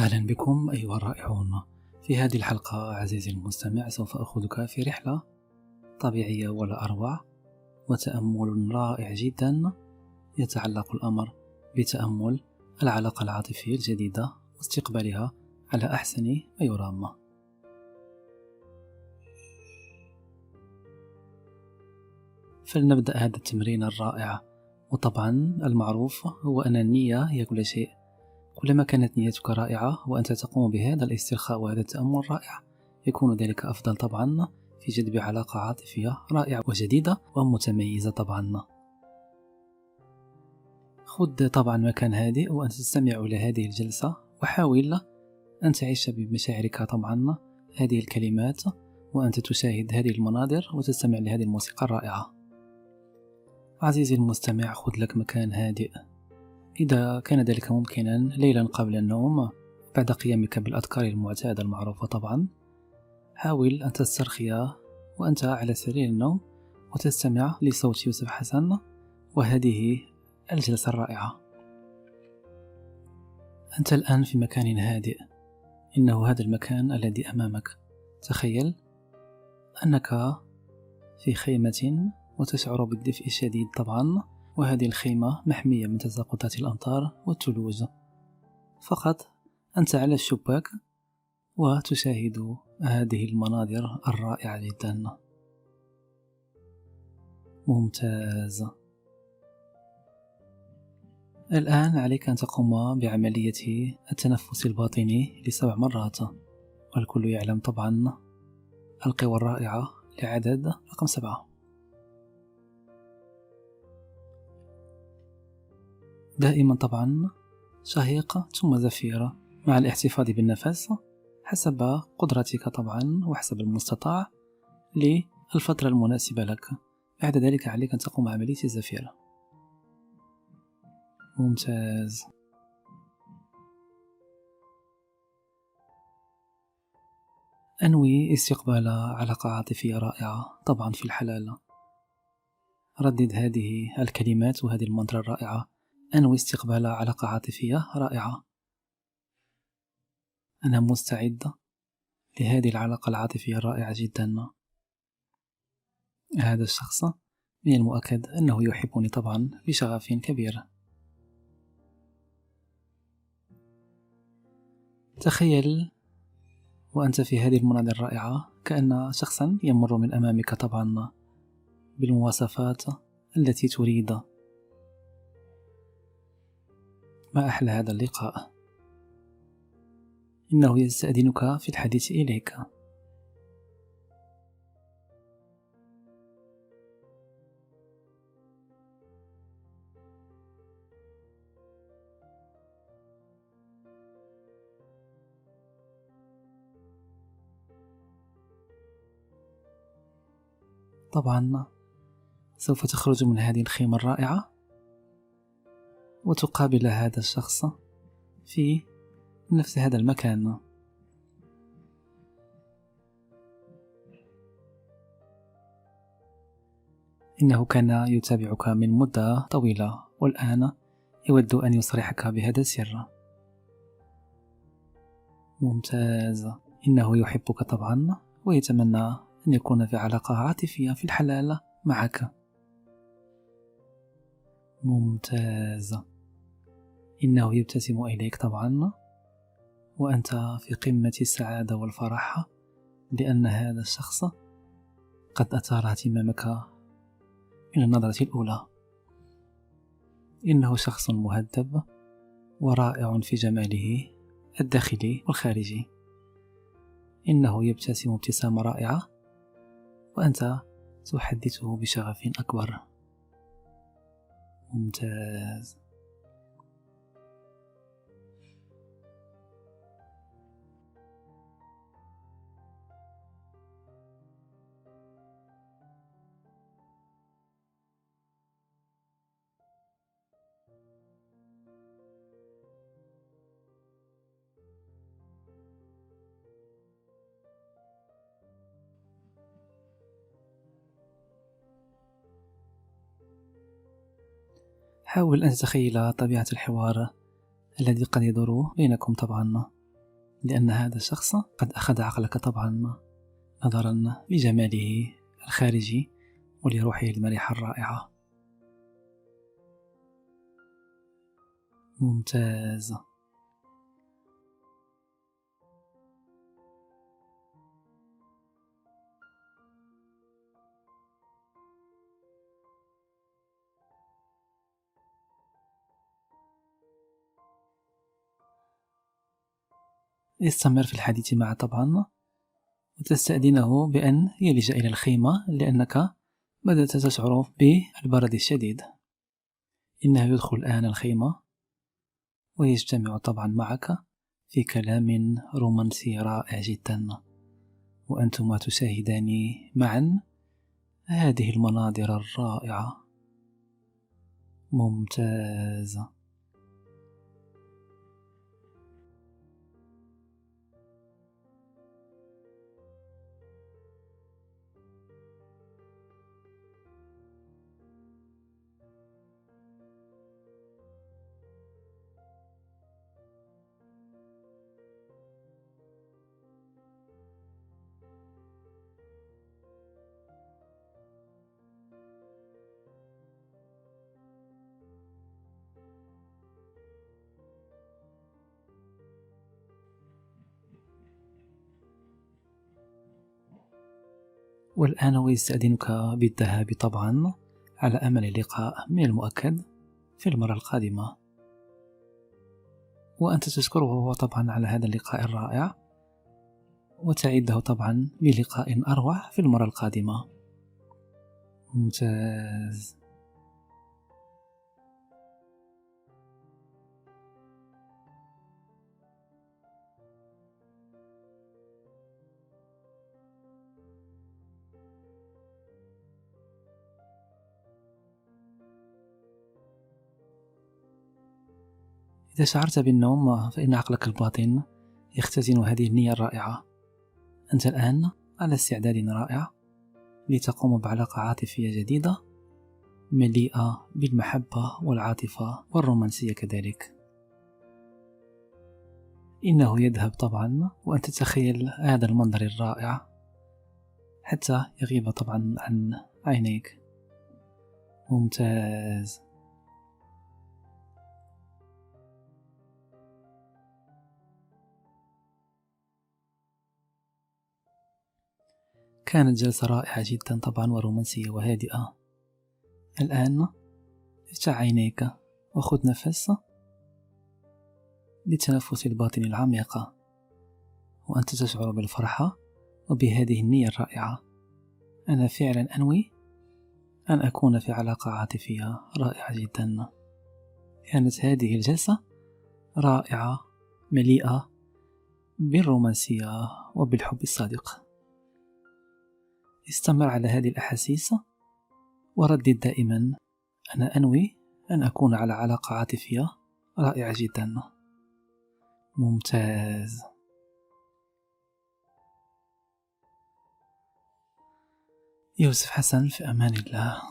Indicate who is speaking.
Speaker 1: أهلا بكم أيها الرائعون. في هذه الحلقة عزيزي المستمع سوف أخذك في رحلة طبيعية ولا أروع وتأمل رائع جدا يتعلق الأمر بتأمل العلاقة العاطفية الجديدة واستقبالها على أحسن ما يرام فلنبدأ هذا التمرين الرائع. وطبعا المعروف هو أن النية هي كل شيء. كلما كانت نيتك رائعة وأنت تقوم بهذا الاسترخاء وهذا التأمل رائع. يكون ذلك أفضل طبعا في جذب علاقة عاطفية رائعة وجديدة ومتميزة طبعا. خذ طبعا مكان هادئ وأنت تستمع إلى هذه الجلسة وحاول أن تعيش بمشاعرك طبعا. هذه الكلمات وأنت تشاهد هذه المناظر وتستمع لهذه الموسيقى الرائعة. عزيزي المستمع خذ لك مكان هادئ. إذا كان ذلك ممكنا ليلا قبل النوم بعد قيامك بالأذكار المعتادة المعروفة طبعا حاول أن تسترخي وأنت على سرير النوم وتستمع لصوت يوسف حسن وهذه الجلسة الرائعة. أنت الآن في مكان هادئ. إنه هذا المكان الذي أمامك. تخيل أنك في خيمة وتشعر بالدفء الشديد طبعا. وهذه الخيمة محمية من تساقطات الأمطار والثلوج. فقط أنت على الشباك وتشاهد هذه المناظر الرائعة جدا. ممتاز. الآن عليك أن تقوم بعملية التنفس الباطني لسبع مرات. والكل يعلم طبعا القوى الرائعة لعدد رقم سبعة. دائما طبعا شهيق ثم زفير مع الاحتفاظ بالنفس حسب قدرتك طبعا وحسب المستطاع للفترة المناسبة لك. بعد ذلك عليك أن تقوم عملية الزفير ممتاز. أنوي استقبال علاقة عاطفية رائعة طبعا في الحلال. ردد هذه الكلمات وهذه المنطرة الرائعة. أنوي استقبال علاقة عاطفية رائعة. أنا مستعد لهذه العلاقة العاطفية الرائعة جدا. هذا الشخص من المؤكد أنه يحبني طبعا بشغف كبير. تخيل وأنت في هذه المناظر الرائعة كأن شخصا يمر من أمامك طبعا بالمواصفات التي تريد. ما أحلى هذا اللقاء؟ إنه يستأذنك في الحديث إليك. طبعا سوف تخرج من هذه الخيمة الرائعة؟ وتقابل هذا الشخص في نفس هذا المكان. إنه كان يتابعك من مدة طويلة والآن يود أن يصرحك بهذا السر. ممتاز. إنه يحبك طبعا ويتمنى أن يكون في علاقة عاطفية في الحلال معك. ممتاز. إنه يبتسم إليك طبعا وأنت في قمة السعادة والفرح لأن هذا الشخص قد أثار اهتمامك من النظرة الأولى. إنه شخص مهذب ورائع في جماله الداخلي والخارجي. إنه يبتسم ابتسامة رائعة وأنت تحدثه بشغف أكبر. ممتاز. حاول أن تتخيل طبيعة الحوار الذي قد يدور بينكم طبعا لأن هذا الشخص قد أخذ عقلك طبعا نظرا لجماله الخارجي ولروحه المرحة الرائعة. ممتاز. استمر في الحديث معه طبعا وتستأذنه بأن يلجأ إلى الخيمة لأنك بدأت تشعر بالبرد الشديد. إنه يدخل الآن الخيمة ويجتمع طبعا معك في كلام رومانسي رائع جدا. وأنتما تشاهدان معا هذه المناظر الرائعة. ممتازة والآن هو يستأذنك بالذهاب طبعا على أمل اللقاء من المؤكد في المرة القادمة. وأنت تشكره طبعا على هذا اللقاء الرائع وتعده طبعا بلقاء أروع في المرة القادمة. ممتاز. إذا شعرت بالنوم فإن عقلك الباطن يختزن هذه النية الرائعة. أنت الآن على استعداد رائع لتقوم بعلاقة عاطفية جديدة مليئة بالمحبة والعاطفة والرومانسية كذلك. إنه يذهب طبعا وأنت تتخيل هذا المنظر الرائع. حتى يغيب طبعا عن عينيك. ممتاز. كانت جلسة رائعة جدا طبعا ورومانسية وهادئة. الآن افتح عينيك وخذ نفس بتنفس الباطن العميقة وأنت تشعر بالفرحة وبهذه النية الرائعة. أنا فعلا أنوي أن أكون في علاقة عاطفية رائعة جدا. كانت هذه الجلسة رائعة مليئة بالرومانسية وبالحب الصادق. استمر على هذه الأحاسيس وردد دائما أنا أنوي أن أكون على علاقة عاطفية رائعة جدا. ممتاز. يوسف حسن في أمان الله.